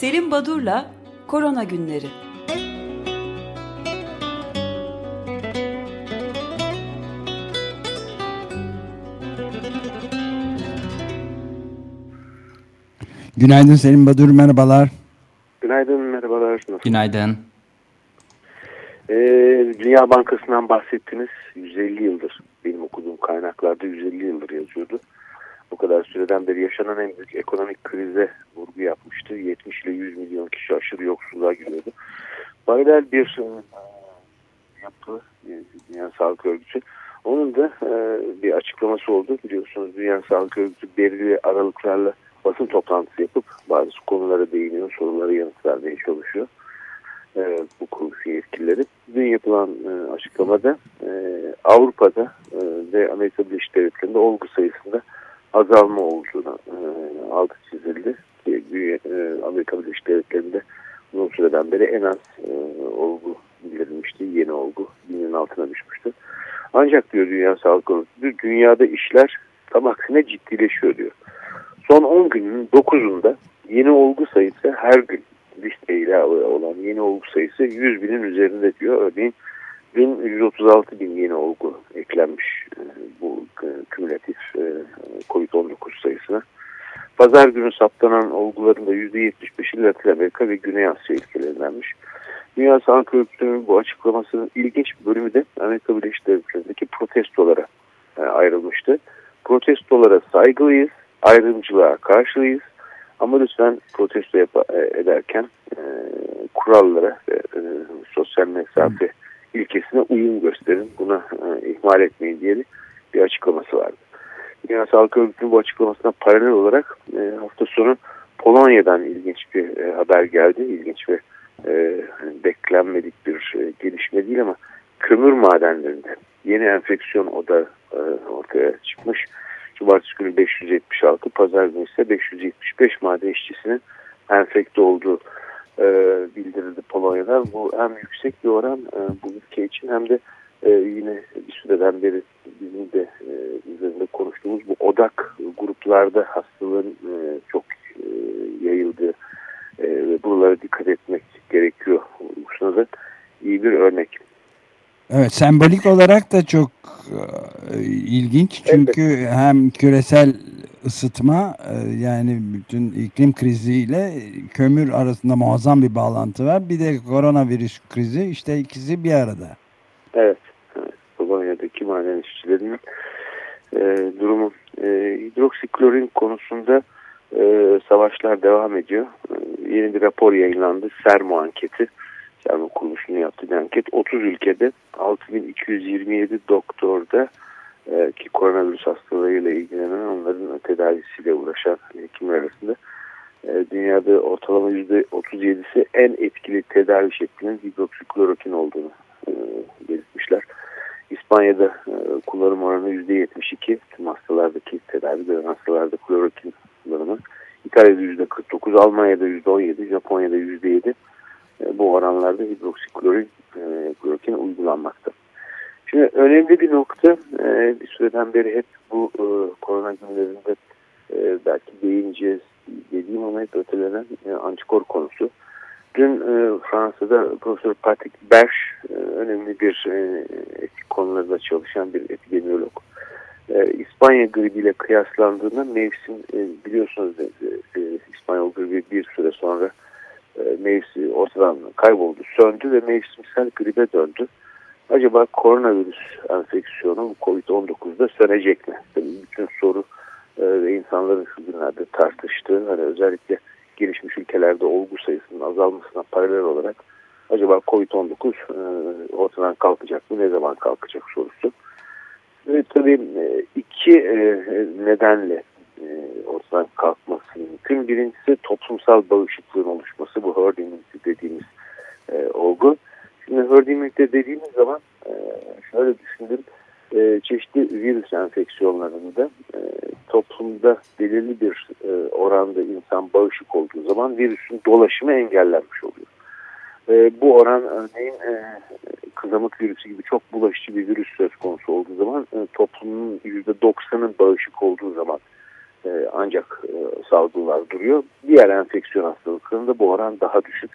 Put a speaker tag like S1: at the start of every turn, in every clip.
S1: Selim Badur'la Korona Günleri
S2: Günaydın Selim Badur, merhabalar.
S3: Günaydın, merhabalar. Nasıl?
S4: Günaydın.
S3: Ee, Dünya Bankası'ndan bahsettiniz. 150 yıldır, benim okuduğum kaynaklarda 150 yıldır yazıyordu. Bu kadar süreden beri yaşanan en büyük ekonomik krize vurgu yapmıştı. 70 ile 100 milyon kişi aşırı yoksulluğa giriyordu. Paralel bir e, yapı, e, Dünya Sağlık Örgütü. Onun da e, bir açıklaması oldu. Biliyorsunuz Dünya Sağlık Örgütü belirli aralıklarla basın toplantısı yapıp bazı konulara değiniyor, sorulara yanıt vermeye çalışıyor. Bu kuruluşun yetkilileri. Dün yapılan açıklamada Avrupa'da ve Amerika Birleşik Devletleri'nde olgu sayısında azalma olduğunu e, altı çizildi. E, Amerika Birleşik Devletleri'nde uzun süreden beri en az e, olgu bildirilmişti. Yeni olgu binin altına düşmüştü. Ancak diyor Dünya Sağlık Örgütü dünyada işler tam aksine ciddileşiyor diyor. Son 10 günün 9'unda yeni olgu sayısı her gün listeyle olan yeni olgu sayısı 100 binin üzerinde diyor. Örneğin dün 136 bin yeni olgu eklenmiş e, bu e, kümülatif e, COVID-19 sayısına. Pazar günü saptanan olguların da %75'i Latin Amerika ve Güney Asya ülkelerindenmiş. Dünya Sağlık Örgütü'nün bu açıklamasının ilginç bir bölümü de Amerika Birleşik Devletleri'ndeki protestolara ayrılmıştı. Protestolara saygılıyız ayrımcılığa karşıyız. Ama lütfen protesto yap e, ederken e, kurallara ve e, sosyal mesafe ilkesine uyum gösterin. Buna e, ihmal etmeyin diye bir açıklaması vardı. Dünya Sağlık Örgütü'nün bu açıklamasına paralel olarak e, hafta sonu Polonya'dan ilginç bir e, haber geldi. İlginç ve e, hani beklenmedik bir e, gelişme değil ama kömür madenlerinde yeni enfeksiyon oda e, ortaya çıkmış. Cumartesi günü 576, pazar günü ise 575 maden işçisinin enfekte olduğu e, bildirildi Polonya'dan. Bu hem yüksek bir oran e, bu ülke için hem de e, yine bir süreden beri bizim de e, üzerinde konuştuğumuz bu odak gruplarda hastalığın e, çok e, yayıldığı e, ve buralara dikkat etmek gerekiyor. Bu da iyi bir örnek.
S2: Evet sembolik olarak da çok e, ilginç çünkü evet. hem küresel ısıtma e, yani bütün iklim kriziyle kömür arasında muazzam bir bağlantı var. Bir de koronavirüs krizi işte ikisi bir arada.
S3: Evet. evet. Polonya'daki maden işçilerinin e, durumu. E, hidroksiklorin konusunda e, savaşlar devam ediyor. E, yeni bir rapor yayınlandı. Sermo anketi. Sermo kuruluşunu yaptığı bir anket. 30 ülkede 6227 doktorda e, ki koronavirüs hastalığıyla ilgilenen onların tedavisiyle uğraşan hekimler arasında e, dünyada ortalama %37'si en etkili tedavi şeklinin hidroksiklorokin olduğunu e, belirtmişler. İspanya'da e, kullanım oranı %72 tüm hastalardaki tedavi gören hastalarda klorokin kullanımı. İtalya'da %49, Almanya'da %17, Japonya'da %7 e, bu oranlarda hidroksiklorin e, klorokin uygulanmakta. Şimdi önemli bir nokta e, bir süreden beri hep bu e, korona günlerinde e, belki değineceğiz dediğim ama hep ötelenen e, antikor konusu. Dün e, Fransa'da Profesör Patrick Berch e, önemli bir e, etik konularda çalışan bir epidemiolog. E, İspanya gribiyle kıyaslandığında mevsim e, biliyorsunuz e, e, İspanyol gribi bir süre sonra e, mevsim ortadan kayboldu, söndü ve mevsimsel gribe döndü. Acaba koronavirüs enfeksiyonu COVID-19'da sönecek mi? Tabii bütün soru e, ve insanların şu günlerde tartıştığı hani özellikle gelişmiş ülkelerde olgu sayısının azalmasına paralel olarak acaba COVID-19 e, ortadan kalkacak mı? Ne zaman kalkacak sorusu. Ve tabii e, iki e, nedenle e, ortadan kalkması mümkün. Birincisi toplumsal bağışıklığın oluşması. Bu herd immunity dediğimiz e, olgu. Şimdi herd immunity dediğimiz zaman e, şöyle düşündüm. E, çeşitli virüs enfeksiyonlarında e, toplumda belirli bir e, oranda insan bağışık olduğu zaman virüsün dolaşımı engellenmiş oluyor. E, bu oran örneğin e, kızamık virüsü gibi çok bulaşıcı bir virüs söz konusu olduğu zaman e, toplumun %90'ın bağışık olduğu zaman e, ancak e, salgılar duruyor. Diğer enfeksiyon hastalıklarında bu oran daha düşük.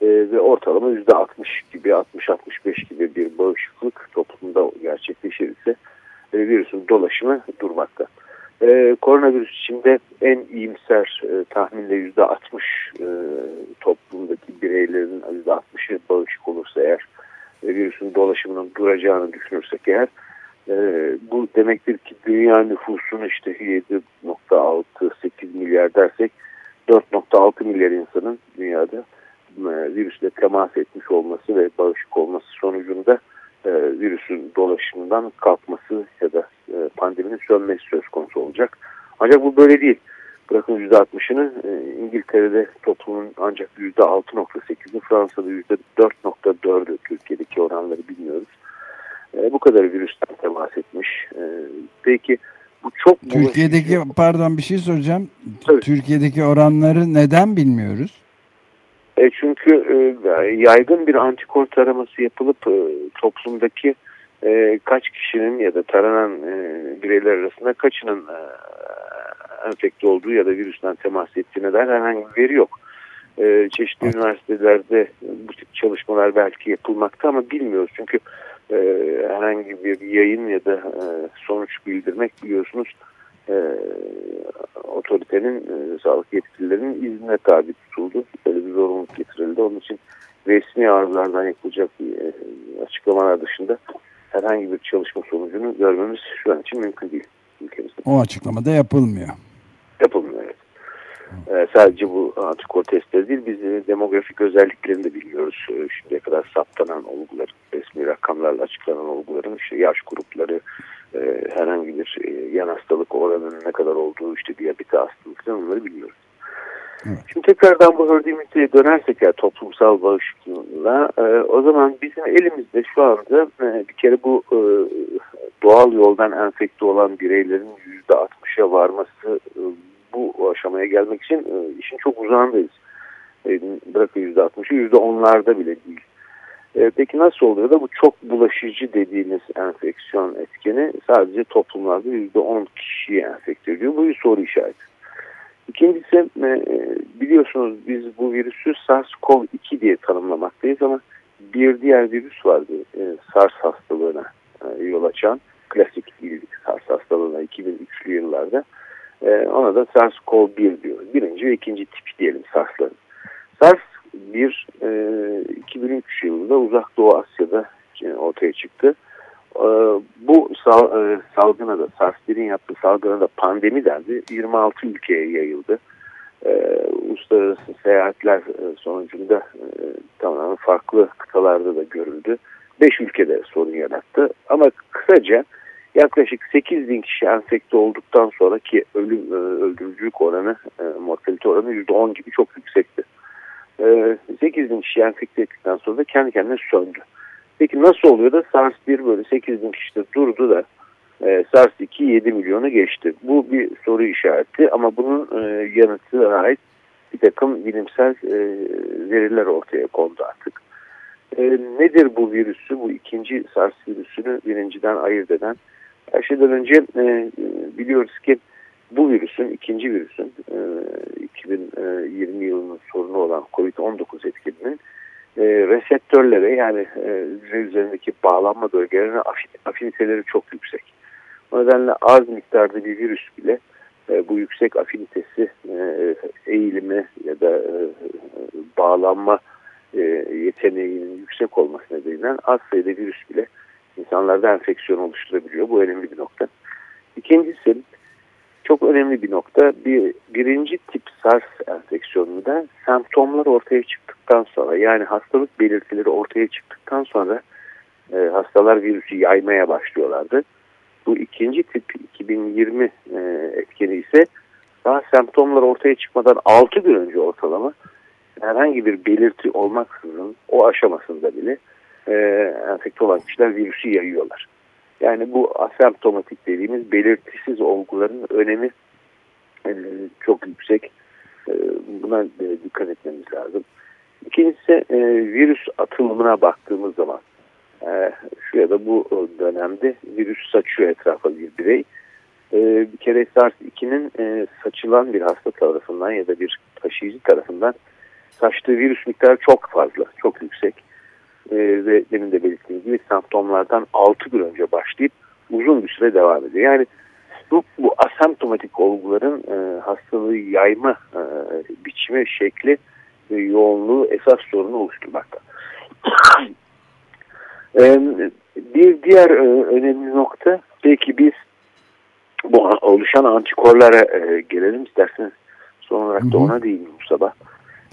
S3: E, ve ortalama %60 gibi 60-65 gibi bir bağışıklık toplumda gerçekleşir ise e, virüsün dolaşımı durmakta. E, koronavirüs içinde en iyimser e, tahminle %60 e, toplumdaki bireylerin %60'ı bağışık olursa eğer e, virüsün dolaşımının duracağını düşünürsek eğer e, bu demektir ki dünya nüfusunu işte 7.6-8 milyar dersek 4.6 milyar insanın dünyada e, virüsle temas etmiş olması ve bağışık olması sonucunda e, virüsün dolaşımından kalkması ya da e, pandeminin sönmesi söz konusu olacak. Ancak bu böyle değil. Bırakın %60'ını e, İngiltere'de toplumun ancak %6.8'i Fransa'da %4.4'ü Türkiye'deki oranları bilmiyoruz. E, bu kadar virüsten temas etmiş. E, peki bu çok
S2: Türkiye'deki pardon bir şey soracağım. Tabii. Türkiye'deki oranları neden bilmiyoruz?
S3: E çünkü e, yaygın bir antikor taraması yapılıp e, toplumdaki e, kaç kişinin ya da taranan e, bireyler arasında kaçının e, enfekte olduğu ya da virüsten temas ettiğine dair herhangi bir veri yok. E, çeşitli evet. üniversitelerde bu tip çalışmalar belki yapılmakta ama bilmiyoruz. Çünkü e, herhangi bir yayın ya da e, sonuç bildirmek biliyorsunuz e, otoritenin, e, sağlık yetkililerinin iznine tabi tutuldu. Böyle bir zorunluluk getirildi. Onun için resmi ağızlardan yapılacak e, açıklamalar dışında herhangi bir çalışma sonucunu görmemiz şu an için mümkün değil ülkemizde.
S2: O açıklamada yapılmıyor.
S3: Yapılmıyor evet. Ee, sadece bu antikor testleri değil biz demografik özelliklerini de biliyoruz. Ee, şimdiye kadar saptanan olguların, resmi rakamlarla açıklanan olguların işte yaş grupları, e, herhangi bir e, yan hastalık oranının ne kadar olduğu, işte diyabete hastalıkları onları biliyoruz. Evet. Şimdi tekrardan bu herd immunity'ye dönersek ya toplumsal bağışıklığına e, o zaman bizim elimizde şu anda e, bir kere bu e, doğal yoldan enfekte olan bireylerin %60'a varması e, bu aşamaya gelmek için e, işin çok uzağındayız. E, bırakın %60'ı %10'larda bile değil. E, peki nasıl oluyor da bu çok bulaşıcı dediğimiz enfeksiyon etkeni sadece toplumlarda %10 kişiyi enfekte ediyor. Bu bir soru işareti. İkincisi e, biliyorsunuz biz bu virüsü SARS-CoV-2 diye tanımlamaktayız ama bir diğer virüs vardı e, SARS hastalığına e, yol açan klasik bildik SARS hastalığına 2003'lü yıllarda ona da SARS-CoV-1 diyoruz. Birinci ve ikinci tip diyelim SARS'ların. SARS 1 2003 yılında Uzak Doğu Asya'da ortaya çıktı. Ee, bu sal, e, salgına da SARS-1'in yaptığı salgına da pandemi dendi. 26 ülkeye yayıldı. Ee, uluslararası seyahatler e, sonucunda e, tamamen farklı kıtalarda da görüldü. 5 ülkede sorun yarattı. Ama kısaca yaklaşık 8 bin kişi enfekte olduktan sonra ki ölüm öldürücülük oranı, mortalite oranı %10 gibi çok yüksekti. 8 bin kişi enfekte ettikten sonra da kendi kendine söndü. Peki nasıl oluyor da SARS-1 böyle 8 bin kişide durdu da e, SARS-2 7 milyonu geçti. Bu bir soru işareti ama bunun e, yanıtına ait bir takım bilimsel e, veriler ortaya kondu artık. E, nedir bu virüsü, bu ikinci SARS virüsünü birinciden ayırt eden? Her şeyden önce e, biliyoruz ki bu virüsün, ikinci virüsün e, 2020 yılının sorunu olan COVID-19 etkininin e, reseptörlere yani e, üzerindeki bağlanma bölgelerine afiniteleri çok yüksek. O nedenle az miktarda bir virüs bile e, bu yüksek afinitesi e, eğilimi ya da e, bağlanma e, yeteneğinin yüksek olması nedeniyle az sayıda virüs bile insanlarda enfeksiyon oluşturabiliyor. Bu önemli bir nokta. İkincisi çok önemli bir nokta. Bir, birinci tip SARS enfeksiyonunda semptomlar ortaya çıktıktan sonra yani hastalık belirtileri ortaya çıktıktan sonra e, hastalar virüsü yaymaya başlıyorlardı. Bu ikinci tip 2020 e, etkeni ise daha semptomlar ortaya çıkmadan 6 gün önce ortalama herhangi bir belirti olmaksızın o aşamasında bile e, enfekte olan kişiler virüsü yayıyorlar. Yani bu asemptomatik dediğimiz belirtisiz olguların önemi e, çok yüksek. E, buna e, dikkat etmemiz lazım. İkincisi e, virüs atılımına baktığımız zaman e, şu ya da bu dönemde virüs saçıyor etrafa bir birey. e, bir kere SARS-2'nin e, saçılan bir hasta tarafından ya da bir taşıyıcı tarafından saçtığı virüs miktarı çok fazla, çok yüksek. E, ve demin de belirttiğim gibi semptomlardan 6 gün önce başlayıp uzun bir süre devam ediyor. Yani bu, bu asemptomatik olguların e, hastalığı yayma e, biçimi, şekli ve yoğunluğu esas sorunu oluşturmakta. e, bir diğer e, önemli nokta belki biz bu oluşan antikorlara e, gelelim isterseniz. Son olarak da ona değineyim bu sabah.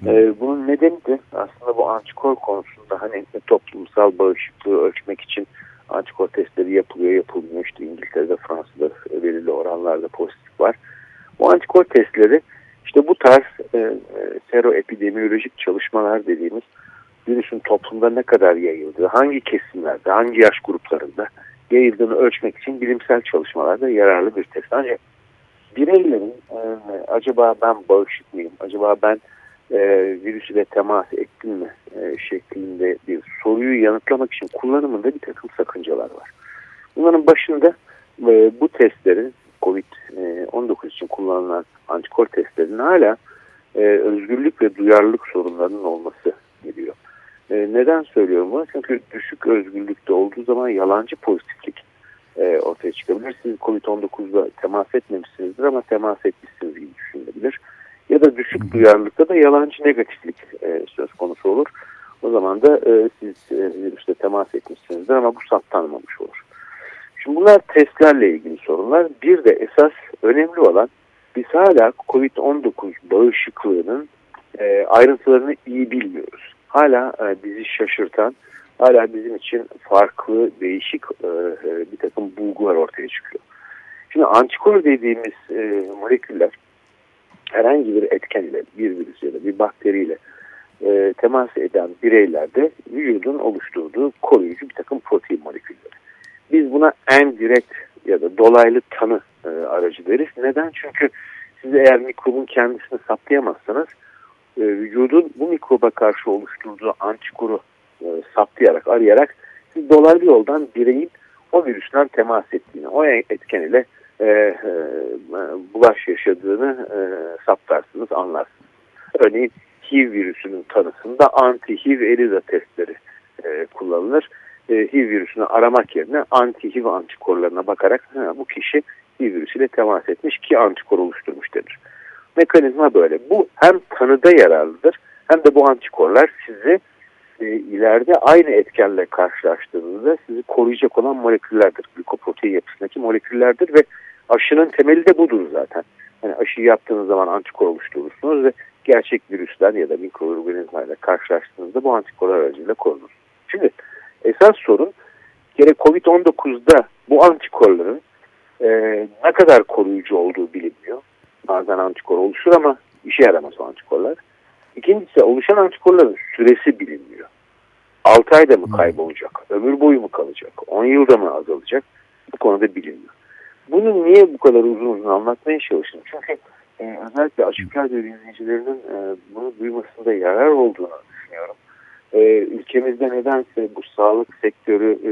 S3: E, bunun nedeni de aslında bu antikor konusunda hani toplumsal bağışıklığı ölçmek için antikor testleri yapılıyor yapılmıyor. İşte İngiltere'de Fransa'da belirli oranlarda pozitif var. Bu antikor testleri işte bu tarz e, e, seroepidemiyolojik çalışmalar dediğimiz virüsün toplumda ne kadar yayıldığı, hangi kesimlerde, hangi yaş gruplarında yayıldığını ölçmek için bilimsel çalışmalarda yararlı bir test. Ancak bireylerin e, acaba ben bağışık mıyım, acaba ben e, virüs ile temas ettim mi e, şeklinde bir soruyu yanıtlamak için kullanımında bir takım sakıncalar var. Bunların başında e, bu testlerin COVID-19 için kullanılan antikor testlerinin hala e, özgürlük ve duyarlılık sorunlarının olması geliyor. E, neden söylüyorum bunu? Çünkü düşük özgürlükte olduğu zaman yalancı pozitiflik e, ortaya çıkabilir. Siz COVID-19'da temas etmemişsinizdir ama temas etmişsiniz gibi düşünülebilir. Ya da düşük duyarlılıkta da yalancı negatiflik e, söz konusu olur. O zaman da e, siz e, virüste temas etmişsinizdir ama bu saptanmamış olur. Şimdi bunlar testlerle ilgili sorunlar. Bir de esas önemli olan biz hala COVID-19 bağışıklığının e, ayrıntılarını iyi bilmiyoruz hala e, bizi şaşırtan, hala bizim için farklı, değişik e, e, bir takım bulgular ortaya çıkıyor. Şimdi antikor dediğimiz e, moleküller herhangi bir etken ile, bir virüs ya da bir bakteriyle e, temas eden bireylerde vücudun oluşturduğu koruyucu bir takım protein molekülleri. Biz buna en direkt ya da dolaylı tanı e, aracı deriz. Neden? Çünkü siz eğer mikrobun kendisini saptayamazsanız e, vücudun bu mikroba karşı oluşturduğu antikoru e, saptayarak, arayarak siz dolaylı yoldan bireyin o virüsler temas ettiğini, o etken ile e, e, bulaş yaşadığını e, saptarsınız, anlarsınız. Örneğin HIV virüsünün tanısında anti-HIV ELISA testleri e, kullanılır. E, HIV virüsünü aramak yerine anti-HIV antikorlarına bakarak ha, bu kişi HIV virüsüyle temas etmiş ki antikor oluşturmuş denir. Mekanizma böyle. Bu hem tanıda yararlıdır hem de bu antikorlar sizi e, ileride aynı etkenle karşılaştığınızda sizi koruyacak olan moleküllerdir. Glikoprotein yapısındaki moleküllerdir ve aşının temeli de budur zaten. Yani aşı yaptığınız zaman antikor oluşturursunuz ve gerçek virüsler ya da mikroorganizmayla karşılaştığınızda bu antikorlar aracıyla korunur. Şimdi esas sorun kere COVID-19'da bu antikorların e, ne kadar koruyucu olduğu bilinmiyor bazen antikor oluşur ama işe yaramaz o antikorlar. İkincisi oluşan antikorların süresi bilinmiyor. 6 ayda mı kaybolacak, ömür boyu mu kalacak, 10 yılda mı azalacak bu konuda bilinmiyor. Bunu niye bu kadar uzun uzun anlatmaya çalıştım? Çünkü e, özellikle açık radyo dinleyicilerinin e, bunu duymasında yarar olduğunu düşünüyorum. E, ülkemizde nedense bu sağlık sektörü e,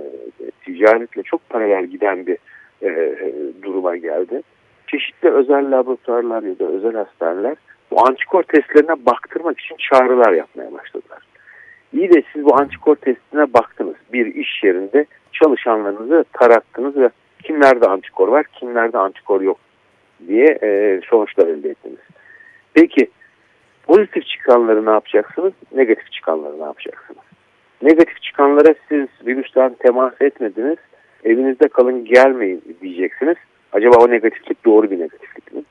S3: e, ticaretle çok paralel giden bir e, duruma geldi çeşitli özel laboratuvarlar ya da özel hastaneler bu antikor testlerine baktırmak için çağrılar yapmaya başladılar. İyi de siz bu antikor testine baktınız. Bir iş yerinde çalışanlarınızı tarattınız ve kimlerde antikor var, kimlerde antikor yok diye e, sonuçlar elde ettiniz. Peki pozitif çıkanları ne yapacaksınız? Negatif çıkanları ne yapacaksınız? Negatif çıkanlara siz virüsten temas etmediniz, evinizde kalın gelmeyin diyeceksiniz. Acaba o negatiflik doğru bir negatiflik mi?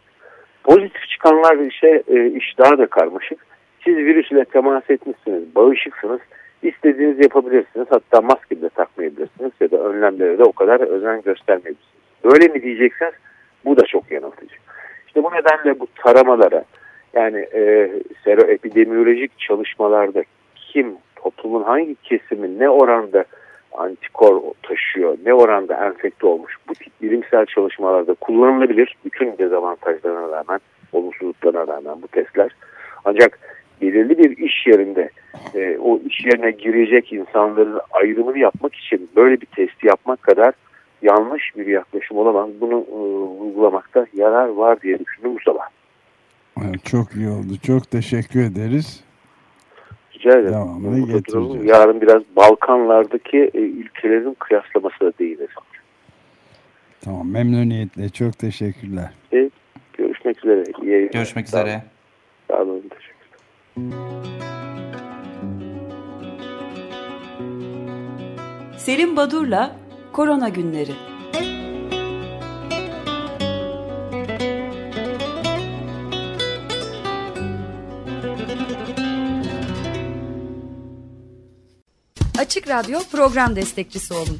S3: Pozitif çıkanlar ise e, iş daha da karmaşık. Siz virüs ile temas etmişsiniz, bağışıksınız. İstediğiniz yapabilirsiniz. Hatta maske de takmayabilirsiniz ya da önlemlere de o kadar özen göstermeyebilirsiniz. Böyle mi diyeceksiniz? Bu da çok yanıltıcı. İşte bu nedenle bu taramalara yani e, seroepidemiyolojik çalışmalarda kim, toplumun hangi kesimi ne oranda antikor taşıyor, ne oranda enfekte olmuş bu tip bilimsel çalışmalarda kullanılabilir. Bütün dezavantajlarına rağmen, olumsuzluklarına rağmen bu testler. Ancak belirli bir iş yerinde e, o iş yerine girecek insanların ayrımını yapmak için böyle bir testi yapmak kadar yanlış bir yaklaşım olamaz. Bunu e, uygulamakta yarar var diye düşündüm bu sabah.
S2: Evet, çok iyi oldu. Çok teşekkür ederiz.
S3: Rica ederim.
S2: Devamını getireceğiz.
S3: Yarın biraz Balkanlardaki e, ülkelerin kıyaslaması da değiniriz.
S2: Tamam memnuniyetle. Çok teşekkürler.
S3: E, görüşmek üzere. İyi
S4: Görüşmek üzere.
S3: Sağ olun. Teşekkürler.
S1: Selim Badur'la Korona Günleri.
S5: Açık Radyo program destekçisi olun.